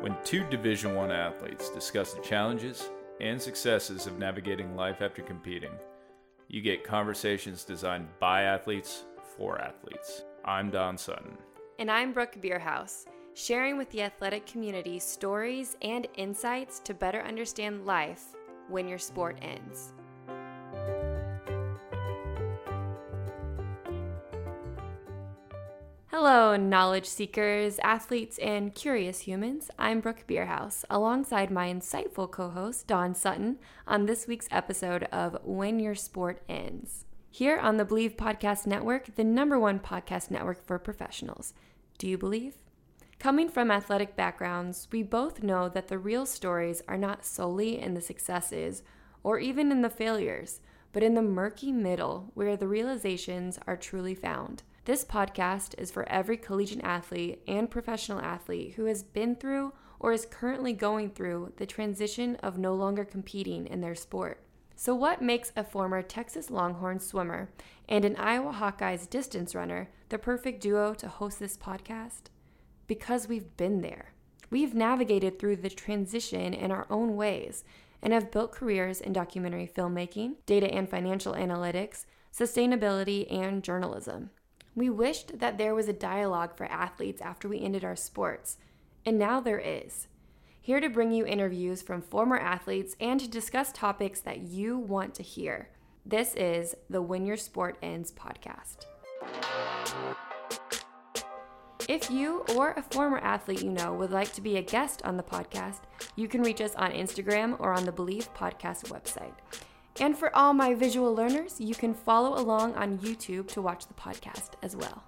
When two Division 1 athletes discuss the challenges and successes of navigating life after competing, you get conversations designed by athletes for athletes. I'm Don Sutton. And I'm Brooke Beerhouse, sharing with the athletic community stories and insights to better understand life when your sport ends. Hello, knowledge seekers, athletes, and curious humans. I'm Brooke Beerhouse, alongside my insightful co host, Don Sutton, on this week's episode of When Your Sport Ends. Here on the Believe Podcast Network, the number one podcast network for professionals. Do you believe? Coming from athletic backgrounds, we both know that the real stories are not solely in the successes or even in the failures, but in the murky middle where the realizations are truly found. This podcast is for every collegiate athlete and professional athlete who has been through or is currently going through the transition of no longer competing in their sport. So, what makes a former Texas Longhorn swimmer and an Iowa Hawkeyes distance runner the perfect duo to host this podcast? Because we've been there. We've navigated through the transition in our own ways and have built careers in documentary filmmaking, data and financial analytics, sustainability, and journalism. We wished that there was a dialogue for athletes after we ended our sports, and now there is. Here to bring you interviews from former athletes and to discuss topics that you want to hear. This is the When Your Sport Ends podcast. If you or a former athlete you know would like to be a guest on the podcast, you can reach us on Instagram or on the Believe Podcast website. And for all my visual learners, you can follow along on YouTube to watch the podcast as well.